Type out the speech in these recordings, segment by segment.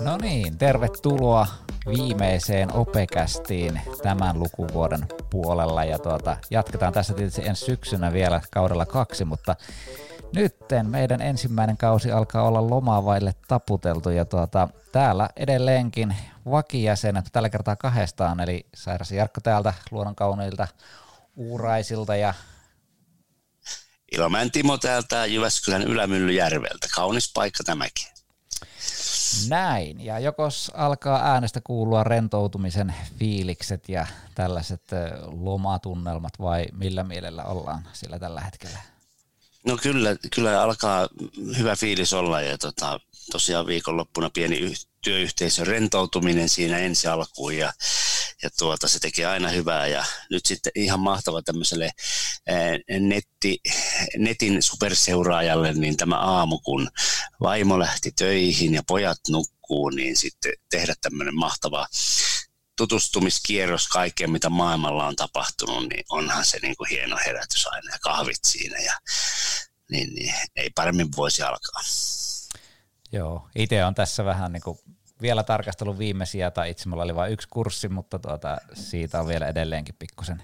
No niin, tervetuloa viimeiseen Opekästiin tämän lukuvuoden puolella. Ja tuota, jatketaan tässä tietysti ensi syksynä vielä kaudella kaksi, mutta nytten meidän ensimmäinen kausi alkaa olla lomaavaille taputeltu ja tuota, täällä edelleenkin vakijäsenet tällä kertaa kahdestaan, eli Sairas Jarkko täältä luonnonkauniilta Uuraisilta ja Ilomäen Timo täältä Jyväskylän Ylämyllyjärveltä. Kaunis paikka tämäkin. Näin, ja jokos alkaa äänestä kuulua rentoutumisen fiilikset ja tällaiset lomatunnelmat vai millä mielellä ollaan sillä tällä hetkellä? No kyllä, kyllä alkaa hyvä fiilis olla ja tota, tosiaan viikonloppuna pieni työyhteisön rentoutuminen siinä ensi alkuun ja, ja tuota, se tekee aina hyvää ja nyt sitten ihan mahtava tämmöiselle netti, netin superseuraajalle niin tämä aamu, kun vaimo lähti töihin ja pojat nukkuu, niin sitten tehdä tämmöinen mahtava tutustumiskierros kaikkeen, mitä maailmalla on tapahtunut, niin onhan se niin kuin hieno herätys aina ja kahvit siinä ja niin, niin ei paremmin voisi alkaa. Joo, itse on tässä vähän niin kuin vielä tarkastelun viimeisiä, tai itse mulla oli vain yksi kurssi, mutta tuota, siitä on vielä edelleenkin pikkusen,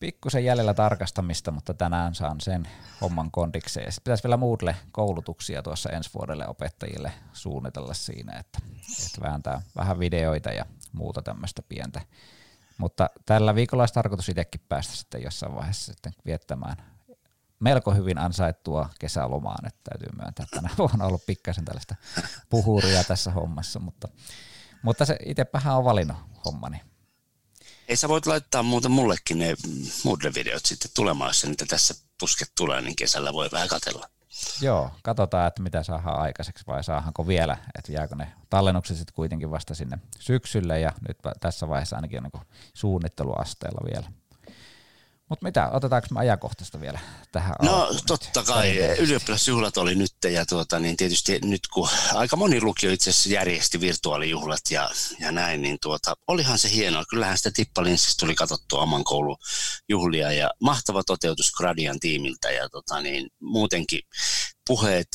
pikkusen jäljellä tarkastamista, mutta tänään saan sen homman kondikseen. Sitten pitäisi vielä Moodle koulutuksia tuossa ensi vuodelle opettajille suunnitella siinä, että, että vääntää vähän videoita ja muuta tämmöistä pientä. Mutta tällä viikolla olisi tarkoitus itsekin päästä sitten jossain vaiheessa sitten viettämään melko hyvin ansaittua kesälomaan, että täytyy myöntää, että tänä vuonna ollut pikkasen tällaista puhuria tässä hommassa, mutta, mutta se itsepähän on valinnut hommani. Ei sä voit laittaa muuta mullekin ne Moodle-videot sitten tulemaan, jos niitä tässä pusket tulee, niin kesällä voi vähän katella. Joo, katsotaan, että mitä saadaan aikaiseksi vai saahanko vielä, että jääkö ne tallennukset sitten kuitenkin vasta sinne syksylle ja nyt tässä vaiheessa ainakin on niin suunnitteluasteella vielä. Mutta mitä, otetaanko me ajankohtaista vielä tähän No alkuun? totta kai, ylioppilasjuhlat oli nyt ja tuota, niin tietysti nyt kun aika moni lukio itse asiassa järjesti virtuaalijuhlat ja, ja näin, niin tuota, olihan se hienoa. Kyllähän sitä Tippalinssista tuli katsottua oman koulujuhlia ja mahtava toteutus Gradian tiimiltä ja tota, niin, muutenkin puheet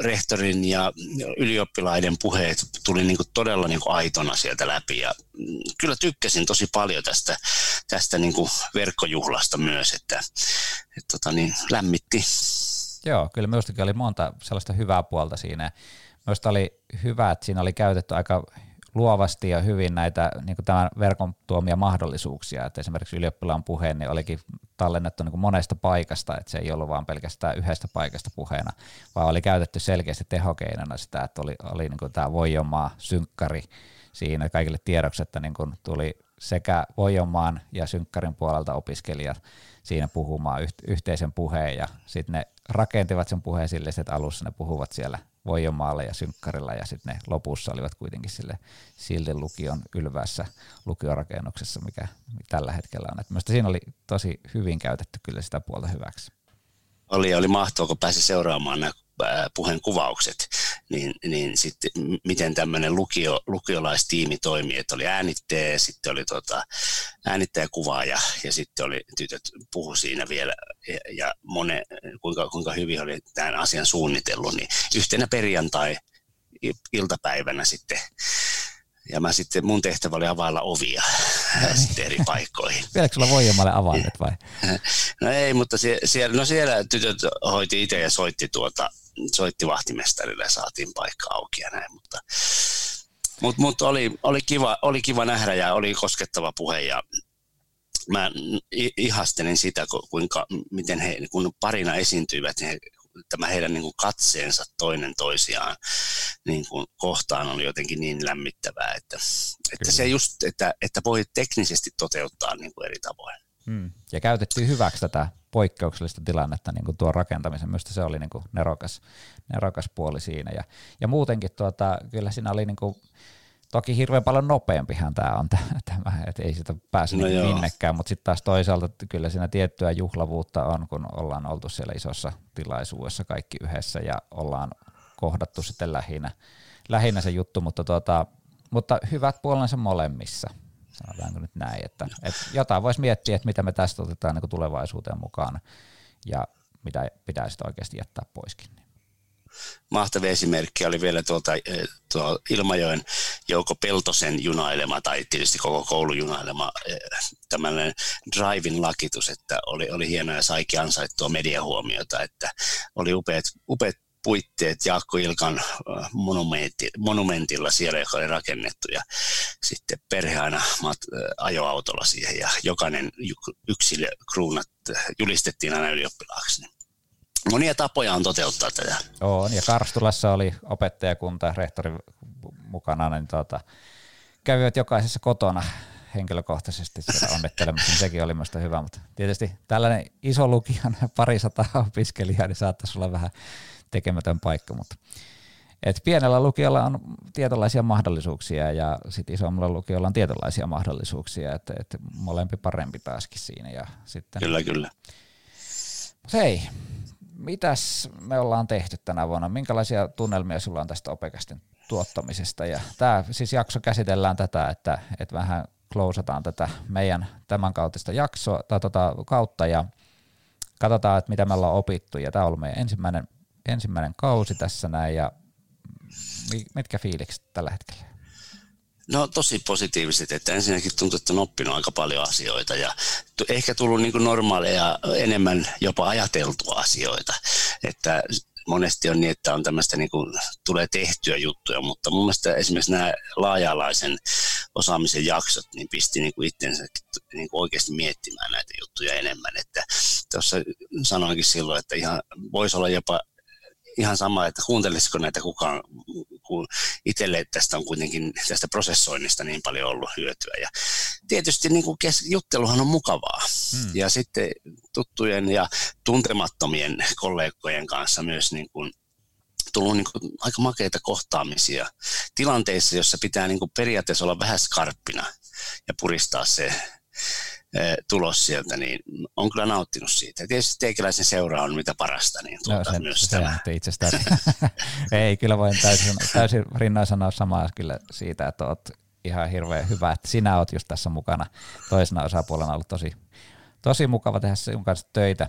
rehtorin ja ylioppilaiden puheet tuli niin kuin todella niin kuin aitona sieltä läpi ja mm, kyllä tykkäsin tosi paljon tästä, tästä niin kuin verkkojuhlasta myös, että, että tota niin, lämmitti. Joo, kyllä minustakin oli monta sellaista hyvää puolta siinä. Minusta oli hyvä, että siinä oli käytetty aika luovasti ja hyvin näitä niin tämän verkon tuomia mahdollisuuksia. Että esimerkiksi ylioppilaan puheen niin olikin tallennettu niin monesta paikasta, että se ei ollut vain pelkästään yhdestä paikasta puheena, vaan oli käytetty selkeästi tehokeinona sitä, että oli, oli niin tämä Voijomaa synkkari siinä kaikille tiedoksi, että niin tuli sekä Voijomaan ja synkkarin puolelta opiskelijat siinä puhumaan yhteisen puheen ja sitten ne rakentivat sen puheen sille, että alussa ne puhuvat siellä Voijomaalla ja Synkkarilla ja sitten ne lopussa olivat kuitenkin sille silti lukion ylvässä lukiorakennuksessa, mikä tällä hetkellä on. Et siinä oli tosi hyvin käytetty kyllä sitä puolta hyväksi. Oli, oli mahtavaa, kun pääsi seuraamaan nämä puheen kuvaukset, niin, niin sitten miten tämmöinen lukio, lukiolaistiimi toimii, että oli äänittäjä sitten oli tota, äänittäjäkuvaaja ja sitten oli tytöt puhu siinä vielä ja, ja mone, kuinka, kuinka hyvin oli tämän asian suunnitellut, niin yhtenä perjantai iltapäivänä sitten ja mä sitten, mun tehtävä oli availla ovia sitten eri paikkoihin. Vieläkö sulla Voijamalle avaimet vai? No ei, mutta siellä, no siellä tytöt hoiti itse ja soitti tuota soitti vahtimestarille ja saatiin paikka auki ja näin, mutta mutta mut oli, oli, kiva, oli kiva nähdä ja oli koskettava puhe ja mä ihastelin sitä, kuinka, miten he kun parina esiintyivät, niin he, tämä heidän niin kuin katseensa toinen toisiaan niin kuin kohtaan oli jotenkin niin lämmittävää, että, että se just, että, että voi teknisesti toteuttaa niin kuin eri tavoin. Hmm. Ja käytettiin hyväksi tätä poikkeuksellista tilannetta niin kuin tuo rakentamisen. Minusta se oli niin kuin nerokas, nerokas puoli siinä. Ja, ja muutenkin tuota, kyllä siinä oli niin kuin, toki hirveän paljon nopeampihan tämä on, tämä, että ei sitä pääse no niin minnekään, mutta sitten taas toisaalta kyllä siinä tiettyä juhlavuutta on, kun ollaan oltu siellä isossa tilaisuudessa kaikki yhdessä ja ollaan kohdattu sitten lähinnä, lähinnä se juttu, mutta, tuota, mutta hyvät puolensa molemmissa sanotaanko nyt näin, että, että jotain voisi miettiä, että mitä me tästä otetaan niin tulevaisuuteen mukaan ja mitä pitää sitten oikeasti jättää poiskin. mahtavia esimerkkejä oli vielä tuolta eh, tuo Ilmajoen Jouko Peltosen junailema tai tietysti koko koulun junailema eh, tämmöinen drivin lakitus, että oli, oli hienoa ja saikin ansaittua mediahuomiota, että oli upeat, upeat puitteet Jaakko Ilkan äh, monumentilla siellä, joka oli rakennettu ja sitten perhe aina mat, äh, ajoautolla siihen ja jokainen yksilö kruunat äh, julistettiin aina ylioppilaaksi. Monia tapoja on toteuttaa tätä. On, ja Karstulassa oli opettajakunta, rehtori mukana, niin tuota, kävivät jokaisessa kotona henkilökohtaisesti siellä onnittelemassa, niin sekin oli minusta hyvä, mutta tietysti tällainen iso lukijan parisataa opiskelijaa, niin saattaisi olla vähän tekemätön paikka, mutta et pienellä lukiolla on tietynlaisia mahdollisuuksia ja sitten isommalla lukiolla on tietynlaisia mahdollisuuksia, että et molempi parempi taaskin siinä. Ja sitten... Kyllä, kyllä. Mut hei, mitäs me ollaan tehty tänä vuonna? Minkälaisia tunnelmia sulla on tästä Opekastin tuottamisesta? Ja tämä siis jakso käsitellään tätä, että, että vähän klousataan tätä meidän tämän kautta jaksoa tai tota, kautta ja katsotaan, että mitä me ollaan opittu. Ja tämä on ollut meidän ensimmäinen ensimmäinen kausi tässä näin ja mitkä fiilikset tällä hetkellä? No tosi positiiviset, että ensinnäkin tuntuu, että on oppinut aika paljon asioita ja ehkä tullut niin normaaleja enemmän jopa ajateltua asioita, että monesti on niin, että on tämmöistä niin kuin, tulee tehtyä juttuja, mutta mun mielestä esimerkiksi nämä laaja-alaisen osaamisen jaksot niin pisti niin kuin itsensä niin kuin oikeasti miettimään näitä juttuja enemmän, että tuossa sanoinkin silloin, että ihan voisi olla jopa ihan sama, että kuuntelisiko näitä kukaan, kun itselle tästä on kuitenkin tästä prosessoinnista niin paljon ollut hyötyä. Ja tietysti niin kuin kes- jutteluhan on mukavaa. Hmm. Ja sitten tuttujen ja tuntemattomien kollegojen kanssa myös niin kuin tullut niin kuin aika makeita kohtaamisia tilanteissa, jossa pitää niin kuin periaatteessa olla vähän skarppina ja puristaa se tulos sieltä, niin on kyllä nauttinut siitä. Ja tietysti teikäläisen seura on mitä parasta, niin tuota no, se, myös se tämä. itsestään. Ei, kyllä voin täysin, täysin rinnoin sanoa samaa kyllä siitä, että olet ihan hirveän hyvä, että sinä olet just tässä mukana toisena osapuolena ollut tosi, tosi mukava tehdä sinun kanssa töitä.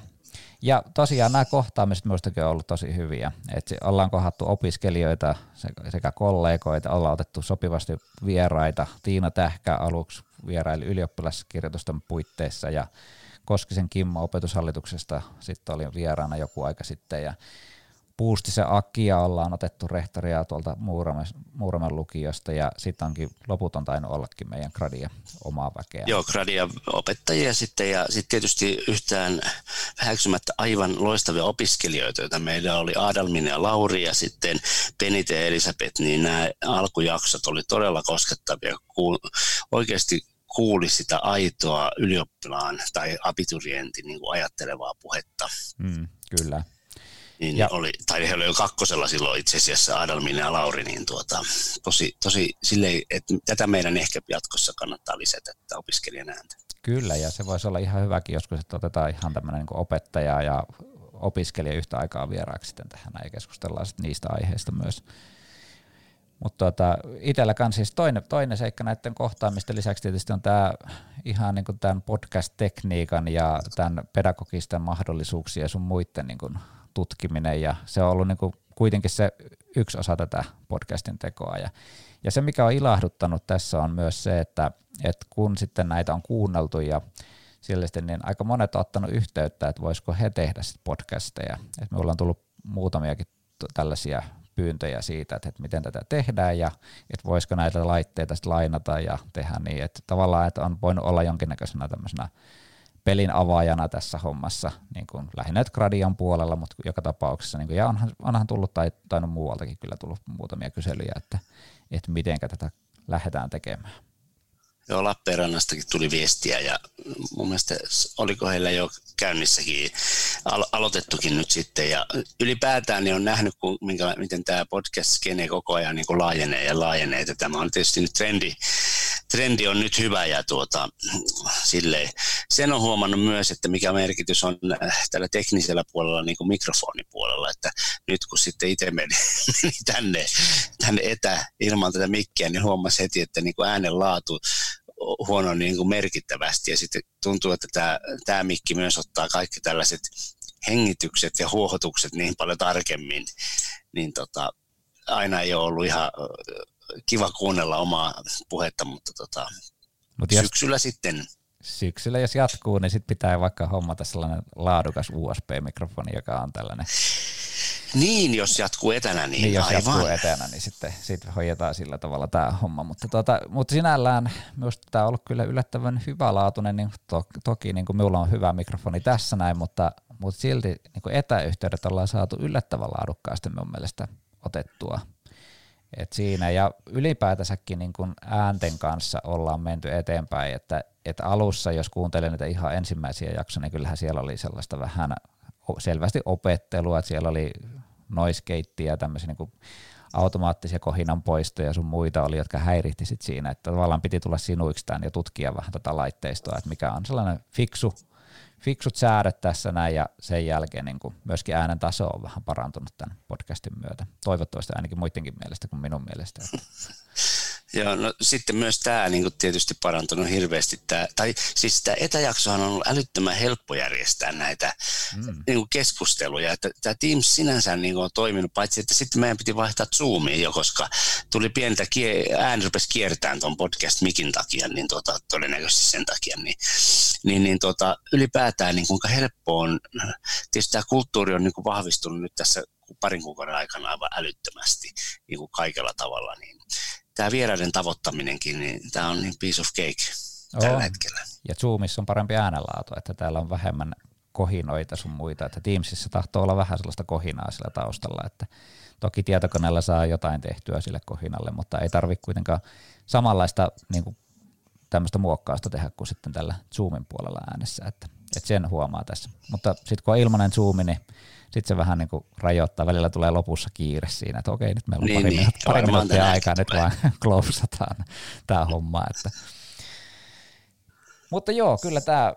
Ja tosiaan nämä kohtaamiset minustakin on ollut tosi hyviä. Et ollaan kohattu opiskelijoita sekä kollegoita, ollaan otettu sopivasti vieraita. Tiina Tähkä aluksi vieraili ylioppilaskirjoitusten puitteissa ja Koskisen Kimmo opetushallituksesta sitten oli vieraana joku aika sitten ja Puustisen Akia ollaan otettu rehtoria tuolta Muuramen, Muuramen lukiosta ja sitten onkin loput on tainnut ollakin meidän gradia omaa väkeä. Joo, gradia opettajia sitten ja sitten tietysti yhtään vähäksymättä aivan loistavia opiskelijoita, joita meillä oli Adalmin ja Lauri ja sitten Penite ja Elisabeth, niin nämä alkujaksot oli todella koskettavia. Oikeasti kuuli sitä aitoa ylioppilaan tai abiturientin niin kuin ajattelevaa puhetta. Mm, kyllä. Niin ja. oli, tai he oli jo kakkosella silloin itse asiassa Adalmin ja Lauri, niin tuota, tosi, tosi silleen, että tätä meidän ehkä jatkossa kannattaa lisätä, että opiskelijan ääntä. Kyllä, ja se voisi olla ihan hyväkin joskus, että otetaan ihan tämmöinen niin opettaja ja opiskelija yhtä aikaa vieraaksi sitten tähän ja keskustellaan sitten niistä aiheista myös. Mutta tota, itsellä siis toinen, toinen seikka näiden kohtaamisten lisäksi tietysti on tämä ihan niin tämän podcast-tekniikan ja tämän pedagogisten mahdollisuuksien ja sun muiden niin kuin tutkiminen ja se on ollut niin kuin kuitenkin se yksi osa tätä podcastin tekoa. Ja, ja se, mikä on ilahduttanut tässä on myös se, että, että kun sitten näitä on kuunneltu ja sillä niin aika monet on ottanut yhteyttä, että voisiko he tehdä sitten podcasteja. Et me ollaan tullut muutamiakin tällaisia pyyntöjä siitä, että, että miten tätä tehdään ja että voisiko näitä laitteita sitten lainata ja tehdä niin, että tavallaan että on voinut olla jonkinnäköisenä tämmöisenä pelin avaajana tässä hommassa, niin kuin lähinnä Gradian puolella, mutta joka tapauksessa, niin kuin, ja onhan, onhan tullut tai tainnut muualtakin kyllä tullut muutamia kyselyjä, että, että miten tätä lähdetään tekemään. Joo, Lappeenrannastakin tuli viestiä ja mun mielestä oliko heillä jo käynnissäkin alo- aloitettukin nyt sitten. Ja ylipäätään niin on nähnyt, kun, minkä, miten tämä podcast-skene koko ajan niin laajenee ja laajenee, että tämä on tietysti nyt trendi, trendi on nyt hyvä ja tuota, silleen, sen on huomannut myös, että mikä merkitys on äh, tällä teknisellä puolella niin kuin mikrofonipuolella, että nyt kun sitten itse meni, meni tänne, tänne etä ilman tätä mikkiä, niin huomasi heti, että niin kuin äänen laatu huono niin kuin merkittävästi ja sitten tuntuu, että tämä, tämä mikki myös ottaa kaikki tällaiset hengitykset ja huohotukset niin paljon tarkemmin, niin tota, aina ei ole ollut ihan kiva kuunnella omaa puhetta, mutta tota, Mut jos, syksyllä sitten. Syksyllä jos jatkuu, niin sitten pitää vaikka hommata sellainen laadukas USB-mikrofoni, joka on tällainen. Niin, jos jatkuu etänä, niin, niin jos aivan. jatkuu etänä, niin sitten sit hoidetaan sillä tavalla tämä homma. Mutta, tuota, mutta sinällään minusta tämä on ollut kyllä yllättävän hyvälaatuinen, niin to, toki niin kuin minulla on hyvä mikrofoni tässä näin, mutta, mutta silti niin kuin etäyhteydet ollaan saatu yllättävän laadukkaasti minun mielestä otettua et siinä ja ylipäätänsäkin niin kun äänten kanssa ollaan menty eteenpäin, että, että alussa jos kuuntelin niitä ihan ensimmäisiä jaksoja, niin kyllähän siellä oli sellaista vähän selvästi opettelua, että siellä oli noiskeittiä ja tämmöisiä niin automaattisia kohinan poistoja ja sun muita oli, jotka häirihti sit siinä, että tavallaan piti tulla sinuiksi ja tutkia vähän tätä laitteistoa, että mikä on sellainen fiksu fiksut säädöt tässä näin ja sen jälkeen niin kuin myöskin äänen taso on vähän parantunut tämän podcastin myötä. Toivottavasti ainakin muidenkin mielestä kuin minun mielestä. Joo, no sitten myös tämä niin kuin tietysti parantunut hirveästi. Tämä, tai siis tämä etäjaksohan on ollut älyttömän helppo järjestää näitä mm. niin kuin keskusteluja. Että tämä Teams sinänsä niin kuin on toiminut, paitsi että sitten meidän piti vaihtaa Zoomiin jo, koska tuli pientä, kie- ääni rupesi kiertämään tuon podcast-mikin takia, niin tuota, todennäköisesti sen takia. Niin, niin, niin tuota, ylipäätään niin kuinka helppo on, tietysti tämä kulttuuri on niin kuin vahvistunut nyt tässä parin kuukauden aikana aivan älyttömästi niin kuin kaikella tavalla, niin tämä vieraiden tavoittaminenkin, niin tämä on niin piece of cake on. tällä hetkellä. Ja Zoomissa on parempi äänenlaatu, että täällä on vähemmän kohinoita sun muita, että Teamsissa tahtoo olla vähän sellaista kohinaa sillä taustalla, että toki tietokoneella saa jotain tehtyä sille kohinalle, mutta ei tarvitse kuitenkaan samanlaista niin kuin tämmöistä muokkausta tehdä kuin sitten tällä Zoomin puolella äänessä, että, että sen huomaa tässä. Mutta sitten kun on ilmainen Zoomi, niin sitten se vähän niin kuin rajoittaa, välillä tulee lopussa kiire siinä, että okei, nyt meillä on niin, pari, niin, minuut- pari minuuttia aikaa, nyt vaan klousataan tämä homma. Että. Mutta joo, kyllä tämä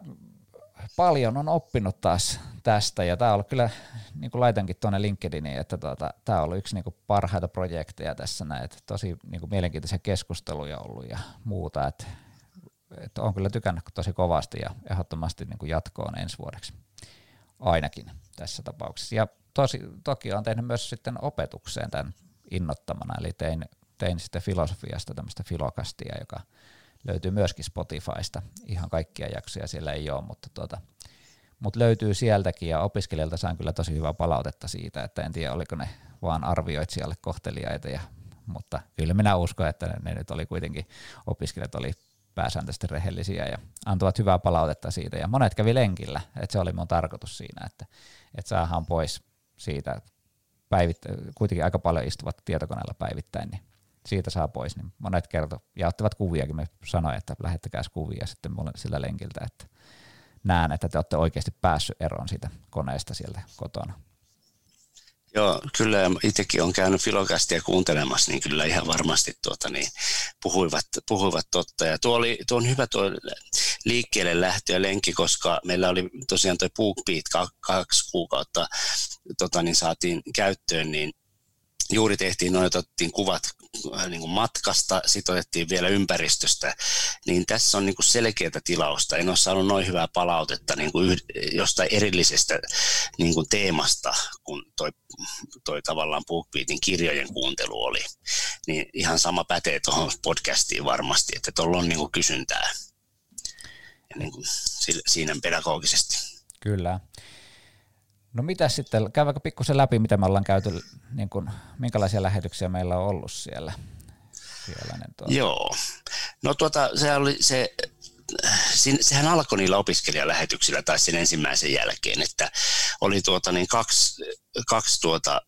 paljon on oppinut taas tästä, ja tämä on ollut kyllä, niin kuin laitankin tuonne LinkedIniin, että tuota, tämä on ollut yksi niin kuin parhaita projekteja tässä näin, että tosi niin kuin mielenkiintoisia keskusteluja ollut ja muuta, että, että on kyllä tykännyt tosi kovasti ja ehdottomasti niin kuin jatkoon ensi vuodeksi ainakin tässä tapauksessa. Ja tosi, toki olen tehnyt myös sitten opetukseen tämän innottamana, eli tein, tein sitten filosofiasta tämmöistä filokastia, joka löytyy myöskin Spotifysta. Ihan kaikkia jaksoja siellä ei ole, mutta tuota, mutta löytyy sieltäkin ja opiskelijalta saan kyllä tosi hyvää palautetta siitä, että en tiedä oliko ne vaan arvioitsijalle kohteliaita, ja, mutta kyllä minä uskon, että ne, ne nyt oli kuitenkin, opiskelijat oli pääsääntöisesti rehellisiä ja antavat hyvää palautetta siitä. Ja monet kävi lenkillä, että se oli mun tarkoitus siinä, että, että saadaan pois siitä, päivittä- kuitenkin aika paljon istuvat tietokoneella päivittäin, niin siitä saa pois. Niin monet kertoi ja ottivat kuviakin, me sanoin, että lähettäkää kuvia sitten sillä lenkiltä, että näen, että te olette oikeasti päässyt eroon siitä koneesta sieltä kotona. Joo, kyllä itsekin on käynyt filokastia kuuntelemassa, niin kyllä ihan varmasti tuota, niin puhuivat, puhuivat totta. Ja tuo, oli, tuo on hyvä tuo liikkeelle lähtö ja lenkki, koska meillä oli tosiaan tuo BookBeat kaksi kuukautta tota, niin saatiin käyttöön, niin juuri tehtiin noin, otettiin kuvat äh, niin kuin matkasta, sitten otettiin vielä ympäristöstä, niin tässä on niin kuin selkeää tilausta. En ole saanut noin hyvää palautetta niin kuin jostain erillisestä niin kuin teemasta, kun toi, toi tavallaan BookBeatin kirjojen kuuntelu oli. Niin ihan sama pätee tuohon podcastiin varmasti, että tuolla on niin kuin kysyntää ja niin kuin siinä pedagogisesti. Kyllä. No mitä sitten, käy vaikka pikkusen läpi, mitä me ollaan käyty, niin kuin, minkälaisia lähetyksiä meillä on ollut siellä. siellä niin tuota. Joo, no tuota, se oli se, sehän alkoi niillä opiskelijalähetyksillä tai sen ensimmäisen jälkeen, että oli tuota niin kaksi, kaksi tuota,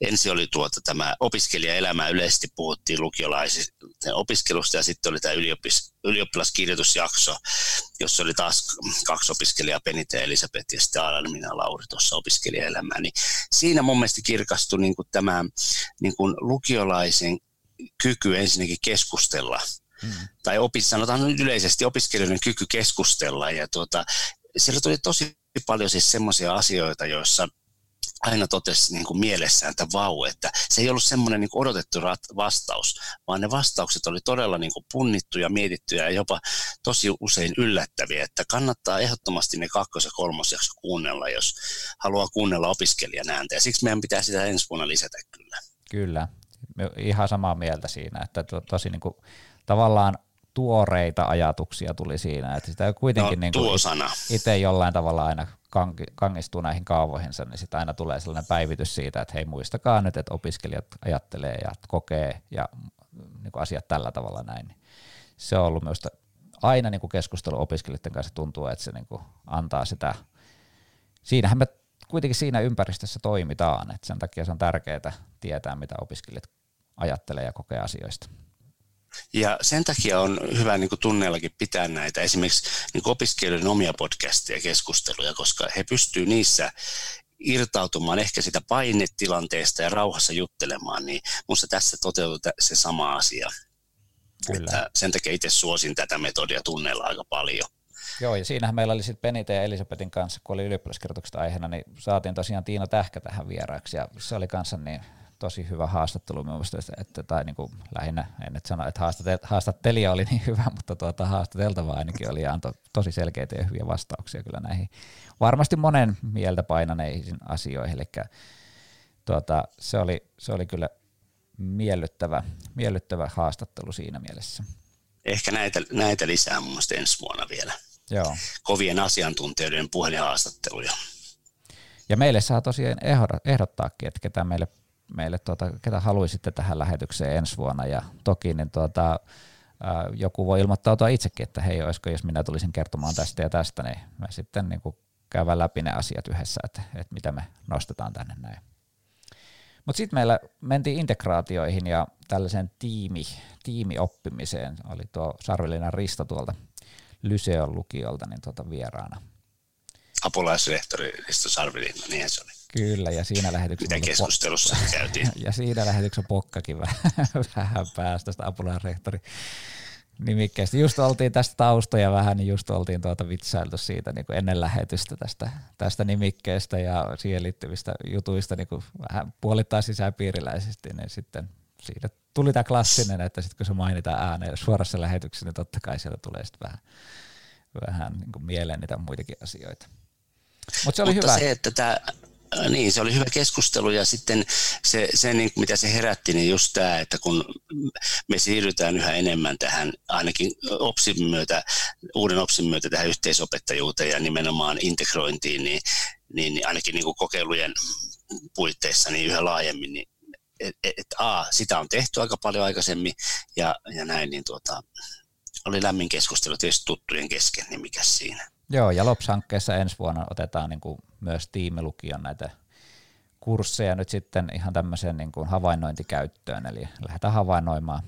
ensi oli tuota tämä opiskelijaelämä, yleisesti puhuttiin lukiolaisista opiskelusta ja sitten oli tämä yliopis, ylioppilaskirjoitusjakso, jossa oli taas kaksi opiskelijaa, Penite ja Elisabeth ja sitten Aalan minä Lauri tuossa opiskelijaelämää, niin siinä mun mielestä kirkastui niin kuin tämä niin kuin lukiolaisen kyky ensinnäkin keskustella tai opis, sanotaan yleisesti opiskelijoiden kyky keskustella. Ja tuota, siellä tuli tosi paljon siis semmoisia asioita, joissa aina totesi niin kuin mielessään, että vau, että se ei ollut semmoinen niin odotettu vastaus, vaan ne vastaukset oli todella niin kuin punnittuja, mietittyjä ja jopa tosi usein yllättäviä, että kannattaa ehdottomasti ne kakkos- ja kolmosjakso kuunnella, jos haluaa kuunnella opiskelijan ääntä, ja siksi meidän pitää sitä ensi vuonna lisätä kyllä. Kyllä, ihan samaa mieltä siinä, että to, tosi niin kuin, tavallaan tuoreita ajatuksia tuli siinä, että sitä kuitenkin no, niin itse jollain tavalla aina kangistuu näihin kaavoihinsa, niin sitten aina tulee sellainen päivitys siitä, että hei muistakaa nyt, että opiskelijat ajattelee ja kokee ja niin kuin asiat tällä tavalla näin. Se on ollut myös aina niin kuin keskustelu opiskelijoiden kanssa tuntuu, että se niin kuin antaa sitä, siinähän me kuitenkin siinä ympäristössä toimitaan, että sen takia se on tärkeää tietää, mitä opiskelijat ajattelee ja kokee asioista. Ja sen takia on hyvä niin tunneellakin pitää näitä esimerkiksi niin opiskelijoiden omia podcasteja ja keskusteluja, koska he pystyvät niissä irtautumaan ehkä sitä painetilanteesta ja rauhassa juttelemaan, niin minusta tässä toteutuu se sama asia. Kyllä. Että sen takia itse suosin tätä metodia tunneilla aika paljon. Joo, ja siinähän meillä oli sitten Penite ja Elisabetin kanssa, kun oli ylioppilaskirjoitukset aiheena, niin saatiin tosiaan Tiina Tähkä tähän vieraaksi, ja se oli kanssa niin tosi hyvä haastattelu mielestä, että, tai niin kuin lähinnä, en nyt sano, että haastattelija oli niin hyvä, mutta tuota, haastateltava ainakin oli ja antoi tosi selkeitä ja hyviä vastauksia kyllä näihin varmasti monen mieltä painaneisiin asioihin, eli tuota, se, oli, se oli kyllä miellyttävä, miellyttävä haastattelu siinä mielessä. Ehkä näitä, näitä lisää mun mielestä ensi vuonna vielä. Joo. Kovien asiantuntijoiden puhelinhaastatteluja. Ja meille saa tosiaan ehdottaakin, että ketä meille meille, tuota, ketä haluaisitte tähän lähetykseen ensi vuonna. Ja toki niin tuota, joku voi ilmoittautua itsekin, että hei, olisiko jos minä tulisin kertomaan tästä ja tästä, niin me sitten niin kuin käydään läpi ne asiat yhdessä, että, että mitä me nostetaan tänne näin. Mutta sitten meillä mentiin integraatioihin ja tällaiseen tiimi, tiimioppimiseen. Oli tuo Sarvelinen Risto tuolta Lyseon lukiolta niin tuota vieraana. Apulaisrehtori Risto Sarvelina, niin se oli. Kyllä, ja siinä lähetyksessä... Mitä keskustelussa po- käytiin. Ja siinä lähetyksessä pokkakin vähän, vähän päästä tästä apulaisrehtori nimikkeestä. Just oltiin tästä taustoja vähän, niin just oltiin tuota vitsailtu siitä niin kuin ennen lähetystä tästä, tästä nimikkeestä ja siihen liittyvistä jutuista niin kuin vähän puolittain sisäpiiriläisesti, niin sitten siitä tuli tämä klassinen, että sitten kun se mainitaan ääneen suorassa lähetyksessä, niin totta kai siellä tulee sitten vähän, vähän niin kuin mieleen niitä muitakin asioita. Mut se oli Mutta hyvä. se, että tämä niin, se oli hyvä keskustelu ja sitten se, se niin, mitä se herätti, niin just tämä, että kun me siirrytään yhä enemmän tähän ainakin OPSin myötä, uuden OPSin myötä tähän yhteisopettajuuteen ja nimenomaan integrointiin, niin, niin, ainakin niin kuin kokeilujen puitteissa niin yhä laajemmin, niin et, et, a, sitä on tehty aika paljon aikaisemmin ja, ja näin, niin tuota, oli lämmin keskustelu tietysti tuttujen kesken, niin mikä siinä. Joo, ja LOPS-hankkeessa ensi vuonna otetaan niin kuin myös tiimilukion näitä kursseja nyt sitten ihan tämmöiseen niin kuin havainnointikäyttöön, eli lähdetään havainnoimaan,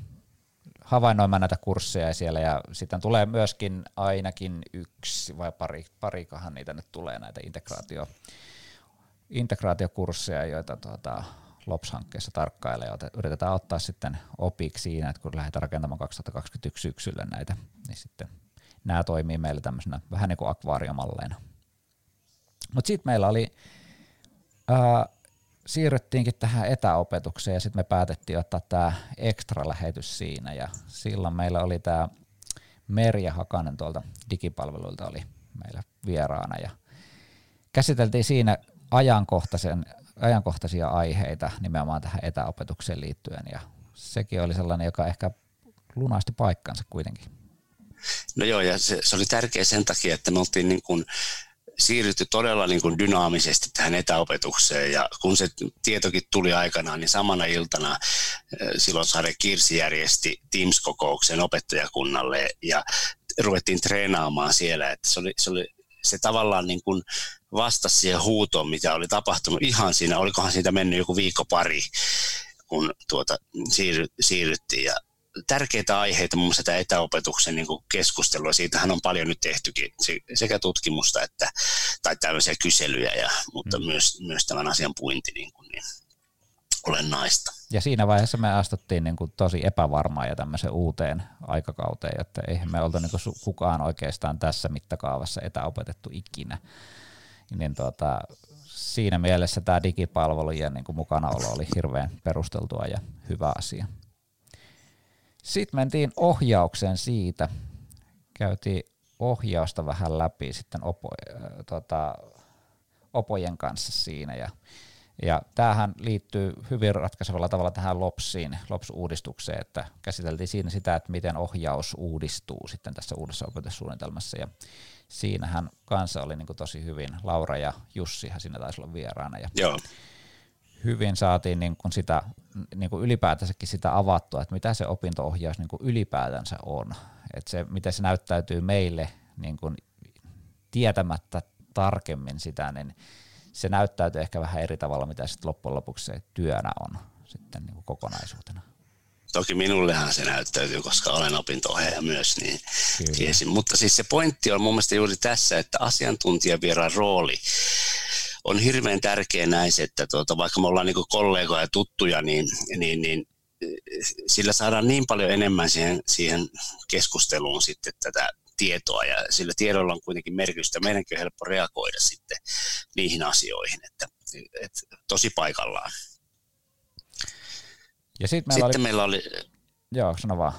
havainnoimaan näitä kursseja siellä, ja sitten tulee myöskin ainakin yksi vai pari, parikahan niitä nyt tulee näitä integraatio, integraatiokursseja, joita tuota, LOPS-hankkeessa tarkkailee, ja yritetään ottaa sitten opiksi siinä, että kun lähdetään rakentamaan 2021 syksyllä näitä, niin sitten nämä toimii meillä tämmöisenä vähän niin kuin akvaariomalleina. Mutta sitten meillä oli, ää, siirryttiinkin tähän etäopetukseen ja sitten me päätettiin ottaa tämä ekstra lähetys siinä. Ja silloin meillä oli tämä Merja Hakanen tuolta digipalveluilta oli meillä vieraana. Ja käsiteltiin siinä ajankohtaisen, ajankohtaisia aiheita nimenomaan tähän etäopetukseen liittyen. Ja sekin oli sellainen, joka ehkä lunasti paikkansa kuitenkin. No joo, ja se, se oli tärkeä sen takia, että me oltiin niin kuin siirrytty todella niin kuin dynaamisesti tähän etäopetukseen. Ja kun se tietokin tuli aikanaan, niin samana iltana eh, silloin Sare Kirsi järjesti Teams-kokouksen opettajakunnalle ja ruvettiin treenaamaan siellä, että se oli, se oli se tavallaan niin kuin vastasi siihen huutoon, mitä oli tapahtunut ihan siinä, olikohan siitä mennyt joku viikko pari, kun tuota, siirry, siirryttiin. Ja tärkeitä aiheita, muun muassa tämä etäopetuksen niin keskustelua. Siitähän on paljon nyt tehtykin sekä tutkimusta että, tai tämmöisiä kyselyjä, ja, mutta mm. myös, myös tämän asian puinti niin kuin, niin olennaista. Ja siinä vaiheessa me astuttiin niin kuin tosi epävarmaa ja tämmöiseen uuteen aikakauteen, että eihän me oltu niin kuin kukaan oikeastaan tässä mittakaavassa etäopetettu ikinä. niin tuota, siinä mielessä tämä digipalvelujen niin kuin mukanaolo oli hirveän perusteltua ja hyvä asia. Sitten mentiin ohjaukseen siitä. Käytiin ohjausta vähän läpi sitten opo, äh, tota, opojen kanssa siinä ja ja tämähän liittyy hyvin ratkaisevalla tavalla tähän LOPSiin, LOPS-uudistukseen, että käsiteltiin siinä sitä, että miten ohjaus uudistuu sitten tässä uudessa opetussuunnitelmassa. Ja siinähän kanssa oli niin tosi hyvin, Laura ja Jussihan siinä taisi olla vieraana. Ja Joo. Hyvin saatiin niin kuin sitä, niin kuin ylipäätänsäkin sitä avattua, että mitä se opinto-ohjaus niin kuin ylipäätänsä on. Että se, miten se näyttäytyy meille niin kuin tietämättä tarkemmin sitä, niin se näyttäytyy ehkä vähän eri tavalla, mitä sitten loppujen lopuksi se työnä on sitten niin kuin kokonaisuutena. Toki minullehan se näyttäytyy, koska olen opinto myös, niin tiesin. Mutta siis se pointti on mun mielestä juuri tässä, että asiantuntijavieraan rooli on hirveän tärkeä näissä, että tuota, vaikka me ollaan niin kollegoja ja tuttuja, niin, niin, niin sillä saadaan niin paljon enemmän siihen, siihen keskusteluun sitten tätä tietoa ja sillä tiedolla on kuitenkin merkitystä. Meidänkin on helppo reagoida sitten niihin asioihin, että, että tosi paikallaan. Ja sit meillä sitten oli... meillä oli... Joo, sano vaan.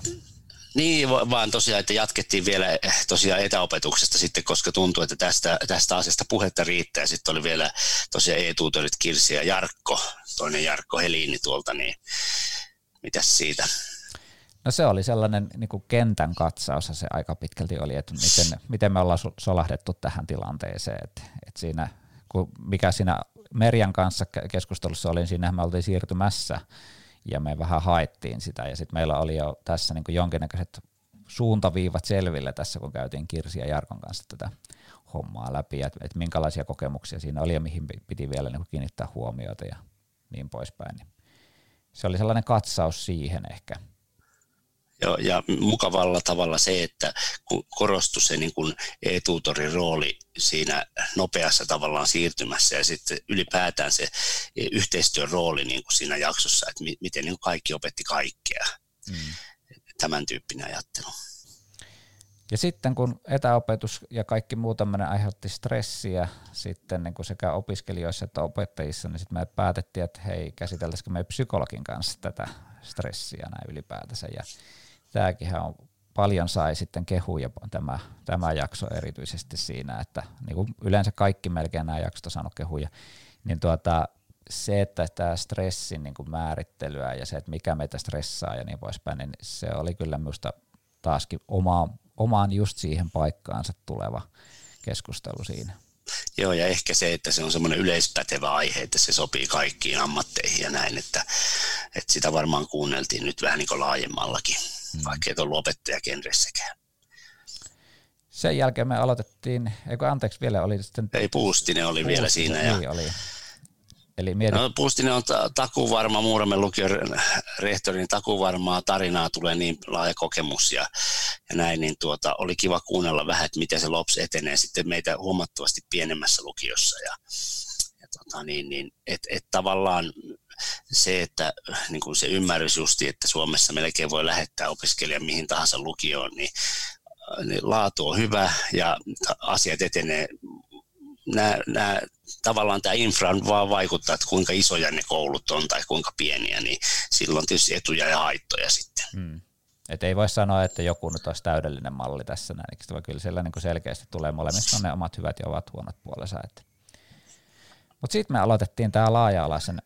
Niin, vaan tosiaan, että jatkettiin vielä eh, tosiaan etäopetuksesta sitten, koska tuntuu, että tästä, tästä asiasta puhetta riittää. Sitten oli vielä tosiaan e-tuutorit Kirsi ja Jarkko, toinen Jarkko Heliini tuolta, niin mitäs siitä? No se oli sellainen niin kuin kentän katsaus se aika pitkälti oli, että miten, miten me ollaan solahdettu tähän tilanteeseen. Että, että siinä, kun mikä siinä Merjan kanssa keskustelussa oli, niin siinä me oltiin siirtymässä ja me vähän haettiin sitä. Ja sitten meillä oli jo tässä niin jonkinnäköiset suuntaviivat selville tässä, kun käytiin Kirsi ja Jarkon kanssa tätä hommaa läpi, että, että minkälaisia kokemuksia siinä oli ja mihin piti vielä niin kiinnittää huomiota ja niin poispäin. Niin se oli sellainen katsaus siihen ehkä – ja, ja mukavalla tavalla se, että korostui se niin kuin e-tuutorin rooli siinä nopeassa tavallaan siirtymässä ja sitten ylipäätään se yhteistyön rooli niin kuin siinä jaksossa, että miten niin kuin kaikki opetti kaikkea. Mm. Tämän tyyppinen ajattelu. Ja sitten kun etäopetus ja kaikki muu tämmöinen aiheutti stressiä sitten niin kuin sekä opiskelijoissa että opettajissa, niin sitten me päätettiin, että hei, käsiteltäisikö me psykologin kanssa tätä stressiä näin ylipäätänsä. Ja tämäkin on paljon sai sitten kehuja tämä, tämä jakso erityisesti siinä, että niin kuin yleensä kaikki melkein nämä jaksot on saanut kehuja, niin tuota, se, että tämä stressin niin kuin määrittelyä ja se, että mikä meitä stressaa ja niin poispäin, niin se oli kyllä minusta taaskin omaan, omaan just siihen paikkaansa tuleva keskustelu siinä. Joo, ja ehkä se, että se on semmoinen yleispätevä aihe, että se sopii kaikkiin ammatteihin ja näin, että, että sitä varmaan kuunneltiin nyt vähän niin kuin laajemmallakin mm. vaikka et ollut opettaja genressäkään. Sen jälkeen me aloitettiin, eikö anteeksi vielä oli sitten... Ei, Puustinen oli Puustinen, vielä siinä. Ja... Niin oli. Eli mietit... no, Puustinen on ta- takuvarma, Muuramen lukion rehtorin takuvarmaa tarinaa, tulee niin laaja kokemus ja, ja näin, niin tuota, oli kiva kuunnella vähän, että miten se LOPS etenee sitten meitä huomattavasti pienemmässä lukiossa ja, ja tota, niin, niin, et, et tavallaan se, että niin kuin se ymmärrys justi, että Suomessa melkein voi lähettää opiskelijan mihin tahansa lukioon, niin, niin laatu on hyvä ja asiat etenee. Nämä, nämä, tavallaan tämä infra vaan vaikuttaa, että kuinka isoja ne koulut on tai kuinka pieniä, niin silloin tietysti etuja ja haittoja sitten. Hmm. Et ei voi sanoa, että joku nyt olisi täydellinen malli tässä näin, vaan kyllä siellä niin selkeästi tulee molemmissa on ne omat hyvät ja ovat huonot puolensa. Mutta sitten me aloitettiin tämä laaja-alaisen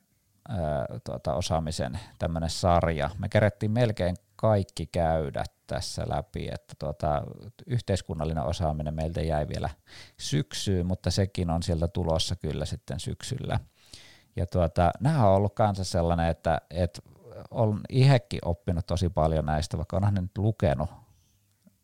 tuota, osaamisen tämmöinen sarja. Me kerettiin melkein kaikki käydä tässä läpi, että tuota, yhteiskunnallinen osaaminen meiltä jäi vielä syksyyn, mutta sekin on sieltä tulossa kyllä sitten syksyllä. Ja tuota, nämä on ollut kanssa sellainen, että, että on itsekin oppinut tosi paljon näistä, vaikka onhan ne nyt lukenut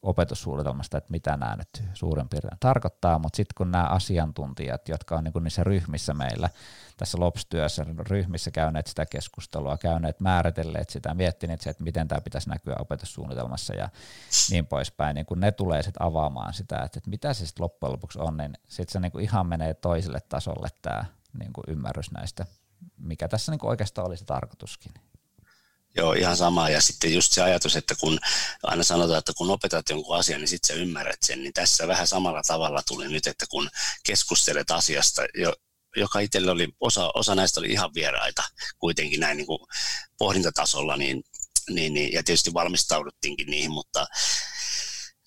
opetussuunnitelmasta, että mitä nämä nyt suurin piirtein tarkoittaa, mutta sitten kun nämä asiantuntijat, jotka on niin niissä ryhmissä meillä, tässä LOPS-työssä ryhmissä käyneet sitä keskustelua, käyneet määritelleet sitä, miettineet se, että miten tämä pitäisi näkyä opetussuunnitelmassa ja niin poispäin, niin kun ne tulee sitten avaamaan sitä, että, että mitä se sitten loppujen lopuksi on, niin sitten se niin kuin ihan menee toiselle tasolle tämä niin ymmärrys näistä, mikä tässä niin oikeastaan oli se tarkoituskin. Joo, ihan sama. Ja sitten just se ajatus, että kun aina sanotaan, että kun opetat jonkun asian, niin sitten sä ymmärrät sen, niin tässä vähän samalla tavalla tuli nyt, että kun keskustelet asiasta, jo, joka itselle oli, osa, osa näistä oli ihan vieraita kuitenkin näin niin kuin pohdintatasolla, niin, niin, niin, ja tietysti valmistauduttiinkin niihin, mutta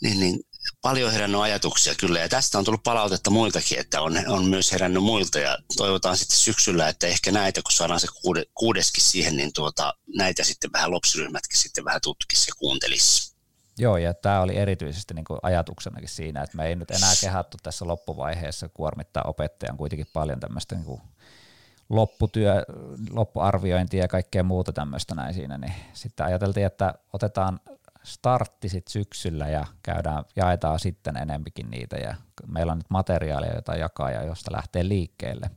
niin, niin paljon herännyt ajatuksia kyllä, ja tästä on tullut palautetta muiltakin, että on, on myös herännyt muilta, ja toivotaan sitten syksyllä, että ehkä näitä, kun saadaan se kuude, kuudeskin siihen, niin tuota, näitä sitten vähän lopsiryhmätkin sitten vähän tutkisi ja kuuntelisi. Joo, ja tämä oli erityisesti niin kuin ajatuksenakin siinä, että me ei nyt enää kehattu tässä loppuvaiheessa kuormittaa opettajan kuitenkin paljon tämmöistä niin kuin lopputyö, loppuarviointia ja kaikkea muuta tämmöistä näin siinä, niin sitten ajateltiin, että otetaan startti sit syksyllä ja käydään, jaetaan sitten enempikin niitä ja meillä on nyt materiaalia, jota jakaa ja josta lähtee liikkeelle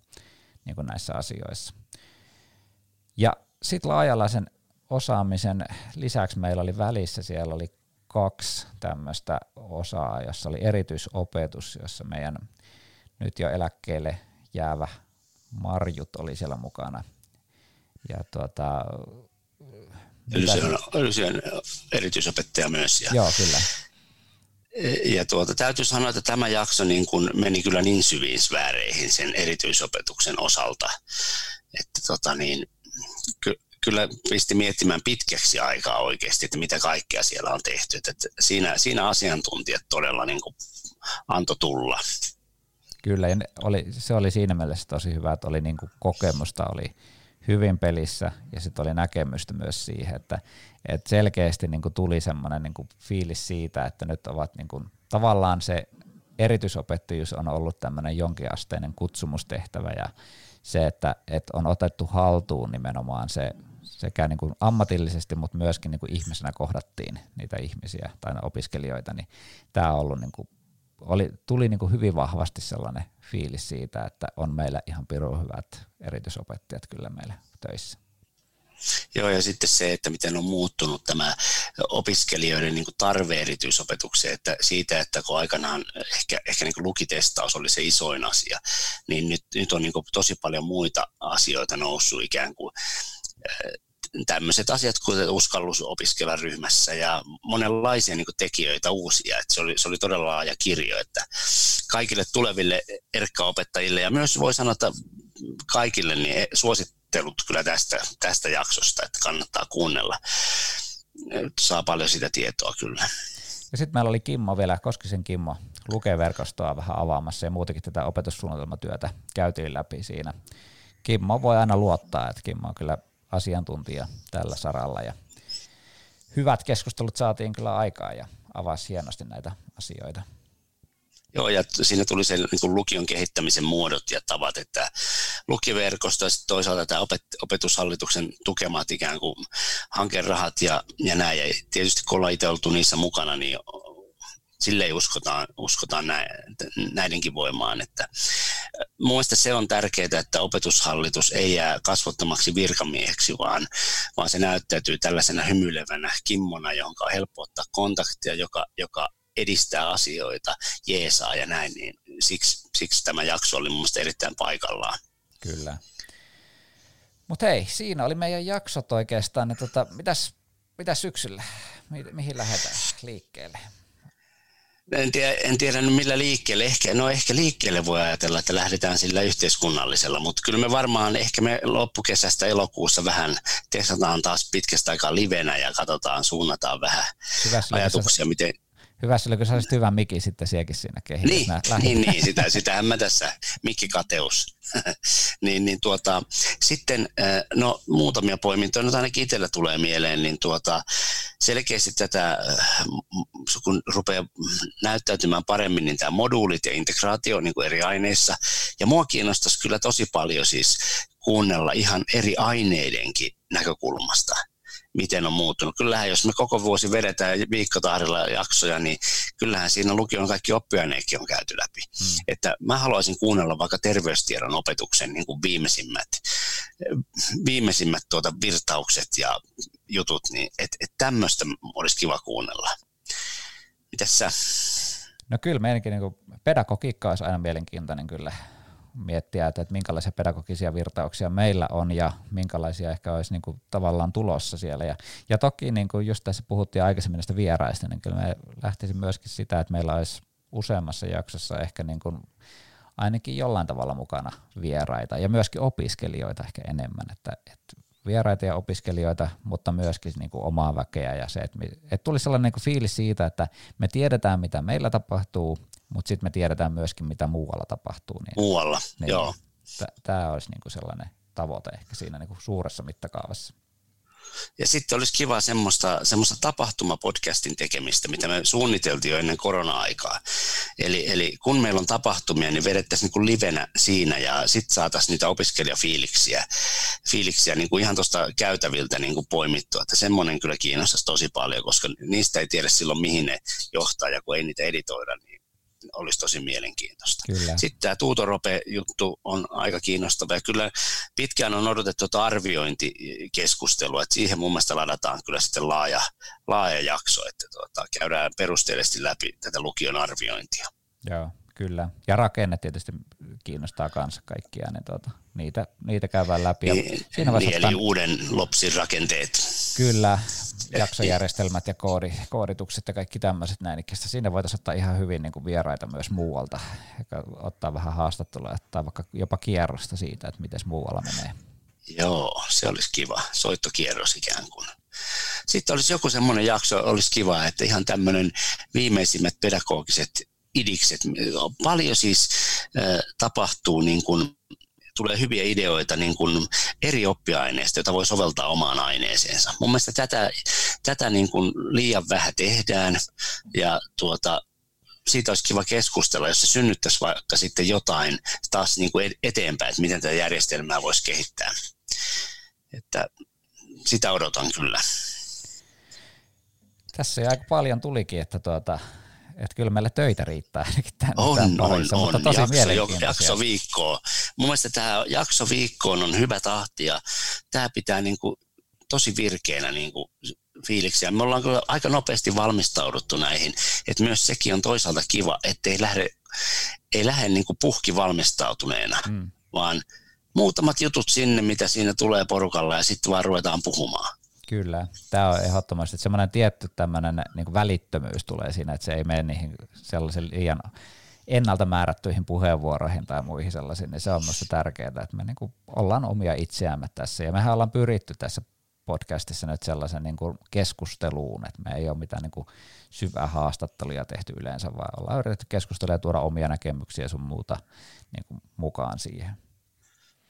niin kuin näissä asioissa. Ja sitten laajalaisen osaamisen lisäksi meillä oli välissä, siellä oli kaksi tämmöistä osaa, jossa oli erityisopetus, jossa meidän nyt jo eläkkeelle jäävä Marjut oli siellä mukana. Ja tuota, Elysian erityisopettaja myös. Ja, Joo, kyllä. Ja tuota, täytyy sanoa, että tämä jakso niin kuin meni kyllä niin syviin sfääreihin sen erityisopetuksen osalta, että tota niin, ky, kyllä pisti miettimään pitkäksi aikaa oikeasti, että mitä kaikkea siellä on tehty. Että siinä, siinä asiantuntijat todella niin kuin antoi tulla. Kyllä, ja oli, se oli siinä mielessä tosi hyvä, että oli niin kuin kokemusta, oli hyvin pelissä ja sitten oli näkemystä myös siihen, että, että selkeästi niin kuin tuli semmoinen niin kuin fiilis siitä, että nyt ovat niin kuin, tavallaan se erityisopettajuus on ollut tämmöinen jonkinasteinen kutsumustehtävä ja se, että, että on otettu haltuun nimenomaan se sekä niin kuin ammatillisesti, mutta myöskin niin kuin ihmisenä kohdattiin niitä ihmisiä tai opiskelijoita, niin tämä on ollut niin kuin oli, tuli niin kuin hyvin vahvasti sellainen fiilis siitä, että on meillä ihan pirun hyvät erityisopettajat kyllä meillä töissä. Joo, ja sitten se, että miten on muuttunut tämä opiskelijoiden niin tarve erityisopetukseen, että siitä, että kun aikanaan ehkä, ehkä niin lukitestaus oli se isoin asia, niin nyt, nyt on niin tosi paljon muita asioita noussut ikään kuin tämmöiset asiat, kuten uskallus opiskella ryhmässä ja monenlaisia niin tekijöitä uusia. Että se, oli, se oli todella laaja kirjo, että kaikille tuleville erkkaopettajille ja myös voi sanoa, että kaikille niin suosittelut kyllä tästä, tästä jaksosta, että kannattaa kuunnella. Saa paljon sitä tietoa kyllä. Ja sitten meillä oli Kimmo vielä, Koskisen Kimmo, lukeverkostoa vähän avaamassa ja muutenkin tätä opetussuunnitelmatyötä käytiin läpi siinä. Kimmo voi aina luottaa, että Kimmo on kyllä asiantuntija tällä saralla ja hyvät keskustelut saatiin kyllä aikaa ja avasi hienosti näitä asioita. Joo, ja siinä tuli se niin kuin lukion kehittämisen muodot ja tavat, että lukiverkosto ja toisaalta tämä opet, opetushallituksen tukemat ikään kuin hankerahat ja, ja näin. Ja tietysti kun ollaan itse oltu niissä mukana, niin sille uskotaan, uskotaan näidenkin voimaan. Että mun se on tärkeää, että opetushallitus ei jää kasvottomaksi virkamieheksi, vaan, vaan se näyttäytyy tällaisena hymyilevänä kimmona, jonka on helppo ottaa kontaktia, joka, joka edistää asioita, jeesaa ja näin, niin siksi, siksi tämä jakso oli mun erittäin paikallaan. Kyllä. Mutta hei, siinä oli meidän jaksot oikeastaan. Niin tota, mitäs, mitäs syksyllä? Mi- mihin lähdetään liikkeelle? En tiedä, en tiedä millä liikkeelle. Ehkä, no ehkä liikkeelle voi ajatella, että lähdetään sillä yhteiskunnallisella, mutta kyllä me varmaan ehkä me loppukesästä elokuussa vähän testataan taas pitkästä aikaa livenä ja katsotaan, suunnataan vähän Hyvässä ajatuksia, miten, Hyvä sillä, kun sä olisit hyvä mikki sitten siekin siinä kehitys. Niin, niin, niin, sitä, sitähän mä tässä, mikkikateus. niin, niin tuota, sitten, no muutamia poimintoja nyt ainakin itsellä tulee mieleen, niin tuota, selkeästi tätä, kun rupeaa näyttäytymään paremmin, niin tämä moduulit ja integraatio niin kuin eri aineissa. Ja mua kiinnostaisi kyllä tosi paljon siis kuunnella ihan eri aineidenkin näkökulmasta – miten on muuttunut. Kyllähän jos me koko vuosi vedetään viikkotahdilla jaksoja, niin kyllähän siinä lukion kaikki oppiaineetkin on käyty läpi. Hmm. Että mä haluaisin kuunnella vaikka terveystiedon opetuksen niin kuin viimeisimmät, viimeisimmät tuota virtaukset ja jutut, niin että et tämmöistä olisi kiva kuunnella. Mitäs sä? No kyllä meidänkin niin pedagogiikka olisi aina mielenkiintoinen kyllä miettiä, että, että minkälaisia pedagogisia virtauksia meillä on ja minkälaisia ehkä olisi niin kuin tavallaan tulossa siellä. Ja, ja toki niin kuin just tässä puhuttiin aikaisemmin näistä vieraista, niin kyllä me lähtisin myöskin sitä, että meillä olisi useammassa jaksossa ehkä niin kuin ainakin jollain tavalla mukana vieraita ja myöskin opiskelijoita ehkä enemmän, että, että vieraita ja opiskelijoita, mutta myöskin niin kuin omaa väkeä ja se, että, että tulisi sellainen niin kuin fiilis siitä, että me tiedetään mitä meillä tapahtuu, mutta sitten me tiedetään myöskin mitä muualla tapahtuu. Niin, muualla, niin, joo. Tämä olisi niin kuin sellainen tavoite ehkä siinä niin kuin suuressa mittakaavassa. Ja sitten olisi kiva semmoista, semmoista tapahtumapodcastin tekemistä, mitä me suunniteltiin jo ennen korona-aikaa. Eli, eli kun meillä on tapahtumia, niin vedettäisiin niin kuin livenä siinä ja sitten saataisiin niitä opiskelijafiiliksiä fiiliksiä niin kuin ihan tuosta käytäviltä niin kuin poimittua. Että semmoinen kyllä kiinnostaisi tosi paljon, koska niistä ei tiedä silloin, mihin ne johtaa ja kun ei niitä editoida, niin olisi tosi mielenkiintoista. Kyllä. Sitten tämä Tuutorope-juttu on aika kiinnostava ja kyllä pitkään on odotettu tuota arviointikeskustelua, että siihen mun mielestä ladataan kyllä sitten laaja, laaja jakso, että tuota, käydään perusteellisesti läpi tätä lukion arviointia. Joo, kyllä. Ja rakenne tietysti kiinnostaa kanssa kaikkia, niin tuota, niitä, niitä käydään läpi. Ja niin, siinä niin, eli uuden lopsin rakenteet. Kyllä, jaksojärjestelmät ja koodi, kooditukset ja kaikki tämmöiset näin. Siinä voitaisiin ottaa ihan hyvin niin kuin vieraita myös muualta, ottaa vähän haastattelua tai vaikka jopa kierrosta siitä, että miten muualla menee. Joo, se olisi kiva. Soittokierros ikään kuin. Sitten olisi joku semmoinen jakso, olisi kiva, että ihan tämmöinen viimeisimmät pedagogiset idikset. Paljon siis äh, tapahtuu niin kuin tulee hyviä ideoita niin kuin eri oppiaineista, joita voi soveltaa omaan aineeseensa. Mun mielestä tätä, tätä niin kuin liian vähän tehdään ja tuota, siitä olisi kiva keskustella, jos se synnyttäisi vaikka sitten jotain taas niin kuin eteenpäin, että miten tätä järjestelmää voisi kehittää. Että sitä odotan kyllä. Tässä aika paljon tulikin, että tuota, että kyllä meillä töitä riittää ainakin tämän, on, tämän parissa, on, mutta on. tosi jakso, jakso viikkoa. Mun mielestä tämä jakso viikkoon on hyvä tahti ja tämä pitää niin kuin tosi virkeänä niin kuin fiiliksiä. Me ollaan kyllä aika nopeasti valmistauduttu näihin, että myös sekin on toisaalta kiva, ettei lähde, ei lähde niin kuin puhki valmistautuneena, mm. vaan muutamat jutut sinne, mitä siinä tulee porukalla ja sitten vaan ruvetaan puhumaan. Kyllä, tämä on ehdottomasti semmoinen tietty tämmöinen niin välittömyys tulee siinä, että se ei mene niihin sellaisen liian ennalta määrättyihin puheenvuoroihin tai muihin sellaisiin, niin se on minusta tärkeää, että me niin kuin ollaan omia itseämme tässä. Ja mehän ollaan pyritty tässä podcastissa nyt sellaisen niin kuin keskusteluun, että me ei ole mitään niin kuin syvää haastatteluja tehty yleensä, vaan ollaan yritetty keskustella ja tuoda omia näkemyksiä sun muuta niin kuin mukaan siihen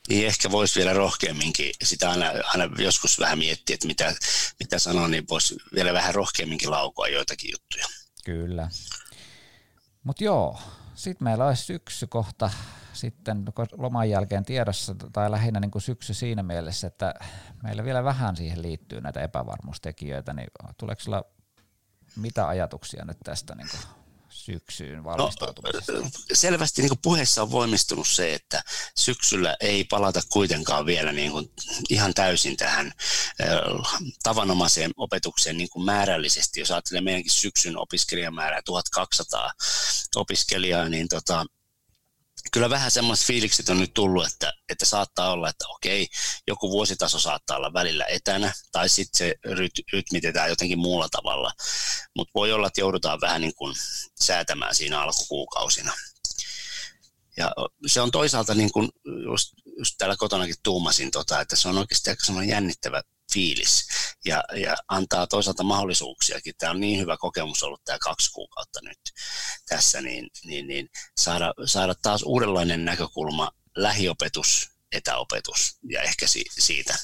niin ehkä voisi vielä rohkeamminkin, sitä aina, aina joskus vähän miettiä, että mitä, mitä sanoo, niin voisi vielä vähän rohkeamminkin laukoa joitakin juttuja. Kyllä. Mutta joo, sitten meillä olisi syksy kohta sitten loman jälkeen tiedossa, tai lähinnä niin kuin syksy siinä mielessä, että meillä vielä vähän siihen liittyy näitä epävarmuustekijöitä, niin tuleeko sulla mitä ajatuksia nyt tästä niin kuin syksyyn valmistautumisesta? No, selvästi niin puheessa on voimistunut se, että syksyllä ei palata kuitenkaan vielä niin kuin ihan täysin tähän tavanomaiseen opetukseen niin kuin määrällisesti. Jos ajattelee meidänkin syksyn opiskelijamäärää 1200 opiskelijaa, niin tota, kyllä vähän semmoiset fiilikset on nyt tullut, että, että saattaa olla, että okei, joku vuositaso saattaa olla välillä etänä, tai sitten se ryt, rytmitetään jotenkin muulla tavalla, mutta voi olla, että joudutaan vähän niin kuin säätämään siinä alkukuukausina. Ja se on toisaalta, niin kuin just, just täällä kotonakin tuumasin, tota, että se on oikeasti aika semmoinen jännittävä fiilis ja, ja antaa toisaalta mahdollisuuksiakin. Tämä on niin hyvä kokemus ollut tämä kaksi kuukautta nyt tässä, niin, niin, niin saada, saada taas uudenlainen näkökulma, lähiopetus, etäopetus ja ehkä si, siitä.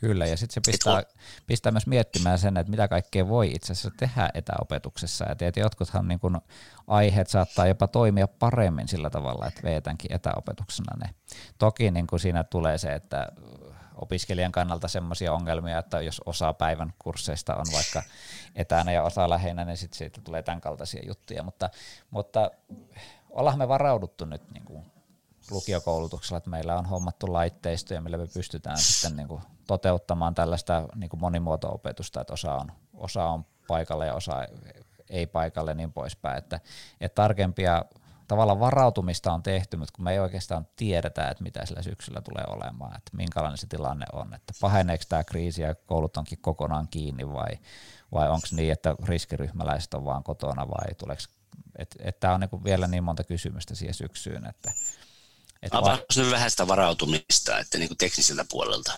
Kyllä, ja sitten se pistää, pistää myös miettimään sen, että mitä kaikkea voi itse asiassa tehdä etäopetuksessa. Ja tiedät, jotkuthan niin kun aiheet saattaa jopa toimia paremmin sillä tavalla, että veetänkin etäopetuksena ne. Toki niin kun siinä tulee se, että opiskelijan kannalta semmoisia ongelmia, että jos osa päivän kursseista on vaikka etänä ja osa lähellä, niin sitten siitä tulee tämän kaltaisia juttuja, mutta, mutta ollaan me varauduttu nyt niin kuin lukiokoulutuksella, että meillä on hommattu laitteistoja, millä me pystytään sitten niin kuin toteuttamaan tällaista niin kuin monimuoto-opetusta, että osa on, osa on paikalle ja osa ei paikalle niin poispäin, että, että tarkempia tavallaan varautumista on tehty, mutta kun me ei oikeastaan tiedetä, että mitä sillä syksyllä tulee olemaan, että minkälainen se tilanne on, että paheneeko tämä kriisi ja koulut onkin kokonaan kiinni vai, vai onko niin, että riskiryhmäläiset on vaan kotona vai tuleeko, että et tämä on niinku vielä niin monta kysymystä siihen syksyyn, että että Avaisi nyt vähän sitä varautumista, että niin kuin tekniseltä puolelta.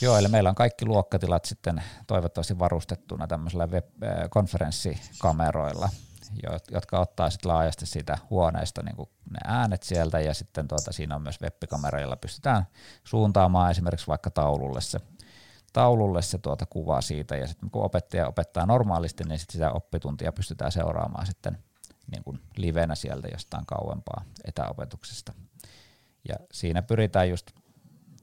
Joo, eli meillä on kaikki luokkatilat sitten toivottavasti varustettuna tämmöisillä web- konferenssikameroilla, jotka ottaa sitten laajasti siitä huoneesta niin ne äänet sieltä ja sitten tuota, siinä on myös webbikamera, jolla pystytään suuntaamaan esimerkiksi vaikka taululle se, taululle se tuota kuva siitä ja sitten kun opettaja opettaa normaalisti, niin sitten sitä oppituntia pystytään seuraamaan sitten niin kuin livenä sieltä jostain kauempaa etäopetuksesta. Ja siinä pyritään just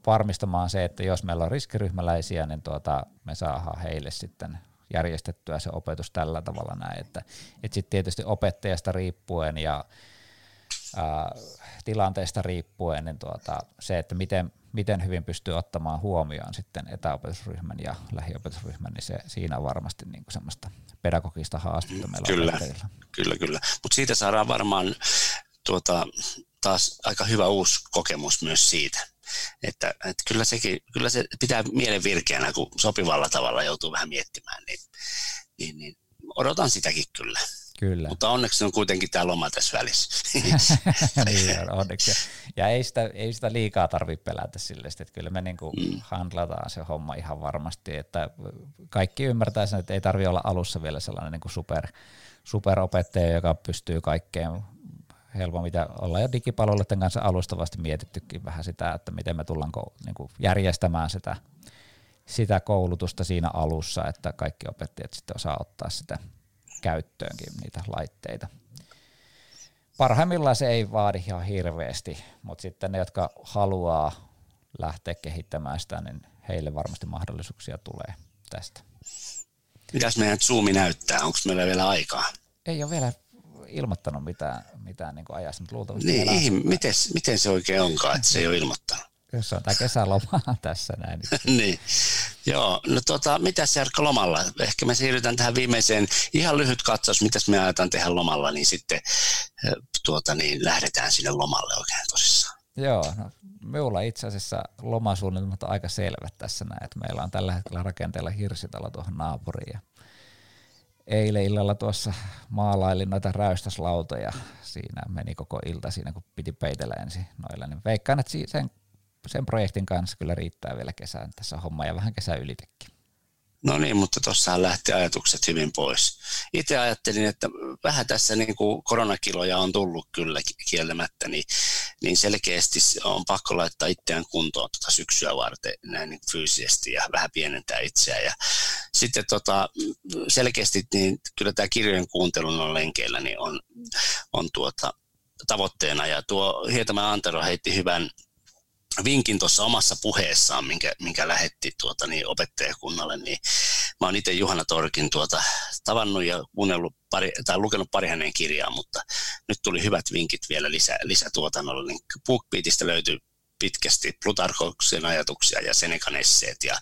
varmistamaan se, että jos meillä on riskiryhmäläisiä, niin tuota, me saadaan heille sitten järjestettyä se opetus tällä tavalla näin, että, että sitten tietysti opettajasta riippuen ja ää, tilanteesta riippuen, niin tuota, se, että miten, miten hyvin pystyy ottamaan huomioon sitten etäopetusryhmän ja lähiopetusryhmän, niin se, siinä on varmasti niin kuin semmoista pedagogista haastetta meillä kyllä, opettajilla. Kyllä, kyllä. Mutta siitä saadaan varmaan tuota, taas aika hyvä uusi kokemus myös siitä. Että, että kyllä, sekin, kyllä se pitää mielen virkeänä, kun sopivalla tavalla joutuu vähän miettimään, niin, niin, niin odotan sitäkin kyllä. Kyllä. Mutta onneksi on kuitenkin tämä loma tässä välissä. niin, onneksi. Ja ei sitä, ei sitä liikaa tarvitse pelätä sille, että kyllä me niinku mm. handlataan se homma ihan varmasti, että kaikki ymmärtää sen, että ei tarvitse olla alussa vielä sellainen niinku super, superopettaja, joka pystyy kaikkeen helpommin, mitä ollaan jo digipalveluiden kanssa alustavasti mietittykin vähän sitä, että miten me tullaan niin kuin järjestämään sitä, sitä koulutusta siinä alussa, että kaikki opettajat sitten osaa ottaa sitä käyttöönkin niitä laitteita. Parhaimmillaan se ei vaadi ihan hirveästi, mutta sitten ne, jotka haluaa lähteä kehittämään sitä, niin heille varmasti mahdollisuuksia tulee tästä. Mitäs meidän Zoomi näyttää? Onko meillä vielä aikaa? Ei ole vielä ilmoittanut mitään, mitään niin ajasta, mutta luultavasti niin, ei, miten, miten se oikein onkaan, että se ei ole ilmoittanut? Jos on tämä kesäloma tässä näin. niin. Joo, no tota, mitä Jarkko lomalla? Ehkä me siirrytään tähän viimeiseen, ihan lyhyt katsaus, mitä me ajetaan tehdä lomalla, niin sitten tuota, niin lähdetään sinne lomalle oikein tosissaan. Joo, no, minulla itse asiassa lomasuunnitelmat on aika selvät tässä näin, että meillä on tällä hetkellä rakenteella hirsitalo tuohon naapuriin ja eilen illalla tuossa maalailin noita räystäslautoja. Siinä meni koko ilta siinä, kun piti peitellä ensin noilla. Niin veikkaan, että sen, sen projektin kanssa kyllä riittää vielä kesään tässä homma ja vähän kesä ylitekin. No niin, mutta tuossahan lähti ajatukset hyvin pois. Itse ajattelin, että vähän tässä niin kuin koronakiloja on tullut kyllä kieltämättä, niin, niin selkeästi on pakko laittaa itseään kuntoon tuota syksyä varten näin niin fyysisesti ja vähän pienentää itseään. Ja sitten tota, selkeästi niin kyllä tämä kirjojen kuuntelun on lenkeillä niin on, on tuota, tavoitteena. Ja tuo Hietamäen Antero heitti hyvän vinkin tuossa omassa puheessaan, minkä, minkä lähetti tuota, niin opettajakunnalle, niin mä oon itse Juhana Torkin tuota, tavannut ja pari, tai lukenut pari hänen kirjaa, mutta nyt tuli hyvät vinkit vielä lisä, lisätuotannolle, niin BookBeatista löytyy pitkästi Plutarkoksen ajatuksia ja Senekan esseet ja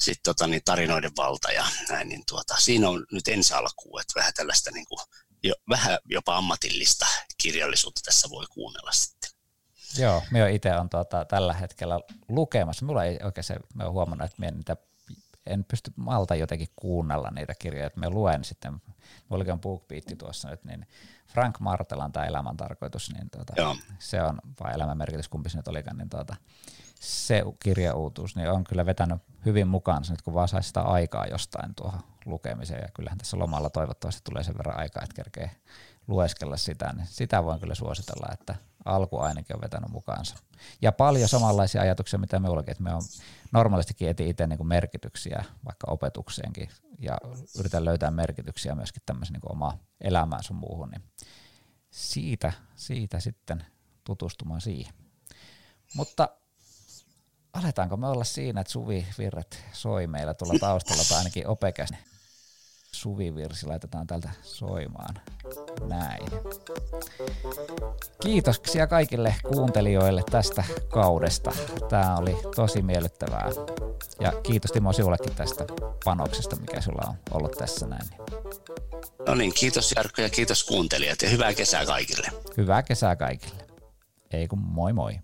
sitten tota, niin tarinoiden valta ja näin, niin tuota, siinä on nyt ensi alkuun, että vähän tällaista niin kuin, jo, vähän jopa ammatillista kirjallisuutta tässä voi kuunnella sitten. Joo, minä itse on tuota, tällä hetkellä lukemassa. Mulla ei oikein se, mä oon huomannut, että minä niitä, en pysty malta jotenkin kuunnella niitä kirjoja, että mä luen sitten, mulla on BookBeat tuossa nyt, niin Frank Martelan tämä elämän tarkoitus, niin tuota, se on, vai elämän merkitys, kumpi se nyt olikaan, niin tuota, se kirjauutuus niin on kyllä vetänyt hyvin mukaan nyt, kun vaan saisi sitä aikaa jostain tuohon lukemiseen, ja kyllähän tässä lomalla toivottavasti tulee sen verran aikaa, että kerkee lueskella sitä, niin sitä voin kyllä suositella, että alku ainakin on vetänyt mukaansa. Ja paljon samanlaisia ajatuksia, mitä me ollakin, että me on normaalistikin eti itse niin merkityksiä vaikka opetukseenkin ja yritän löytää merkityksiä myöskin tämmöisen niin omaa elämään sun muuhun, niin siitä, siitä sitten tutustumaan siihen. Mutta aletaanko me olla siinä, että Suvi Virret soi meillä tuolla taustalla tai ainakin opekäs suvivirsi laitetaan tältä soimaan. Näin. Kiitoksia kaikille kuuntelijoille tästä kaudesta. Tämä oli tosi miellyttävää. Ja kiitos Timo sinullekin tästä panoksesta, mikä sulla on ollut tässä näin. No niin, kiitos Jarkko ja kiitos kuuntelijat ja hyvää kesää kaikille. Hyvää kesää kaikille. Ei kun moi moi.